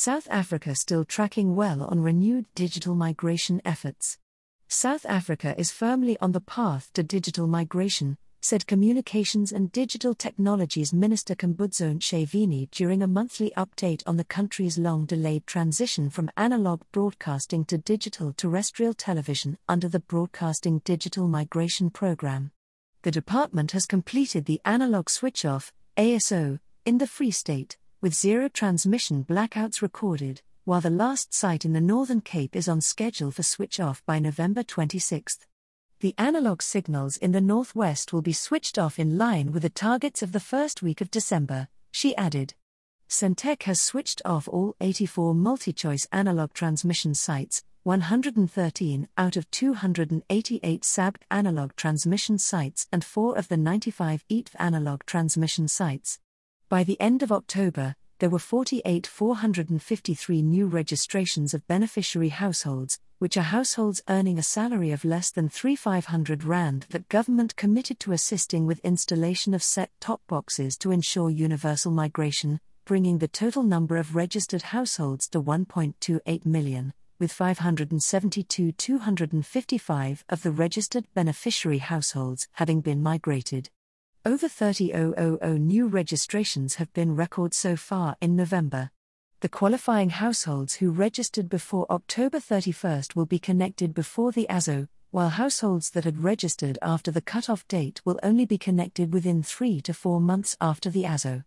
South Africa still tracking well on renewed digital migration efforts. South Africa is firmly on the path to digital migration, said Communications and Digital Technologies Minister Khumbudzo Ntshavheni during a monthly update on the country's long delayed transition from analog broadcasting to digital terrestrial television under the Broadcasting Digital Migration Program. The department has completed the analog switch off, ASO, in the Free State with zero transmission blackouts recorded, while the last site in the Northern Cape is on schedule for switch off by November 26. The analog signals in the northwest will be switched off in line with the targets of the first week of December, she added. Sentech has switched off all 84 MultiChoice analog transmission sites, 113 out of 288 SABC analog transmission sites and 4 of the 95 ETV analog transmission sites. By the end of October, there were 48,453 new registrations of beneficiary households, which are households earning a salary of less than 3,500 Rand that government committed to assisting with installation of set top boxes to ensure universal migration, bringing the total number of registered households to 1.28 million, with 572,255 of the registered beneficiary households having been migrated. Over 30,000 new registrations have been recorded so far in November. The qualifying households who registered before October 31st will be connected before the ASO, while households that had registered after the cutoff date will only be connected within three to four months after the ASO.